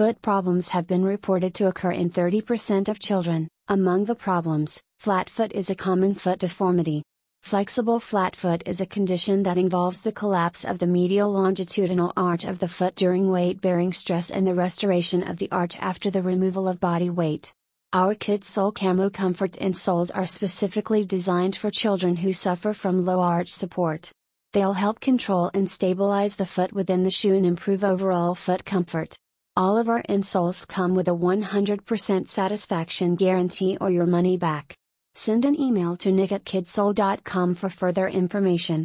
Foot problems have been reported to occur in 30% of children. Among the problems, flat foot is a common foot deformity. Flexible flat foot is a condition that involves the collapse of the medial longitudinal arch of the foot during weight bearing stress and the restoration of the arch after the removal of body weight. Our Kidsole Camo Comfort insoles are specifically designed for children who suffer from low arch support. They'll help control and stabilize the foot within the shoe and improve overall foot comfort. All of our insoles come with a 100% satisfaction guarantee or your money back. Send an email to nick at for further information.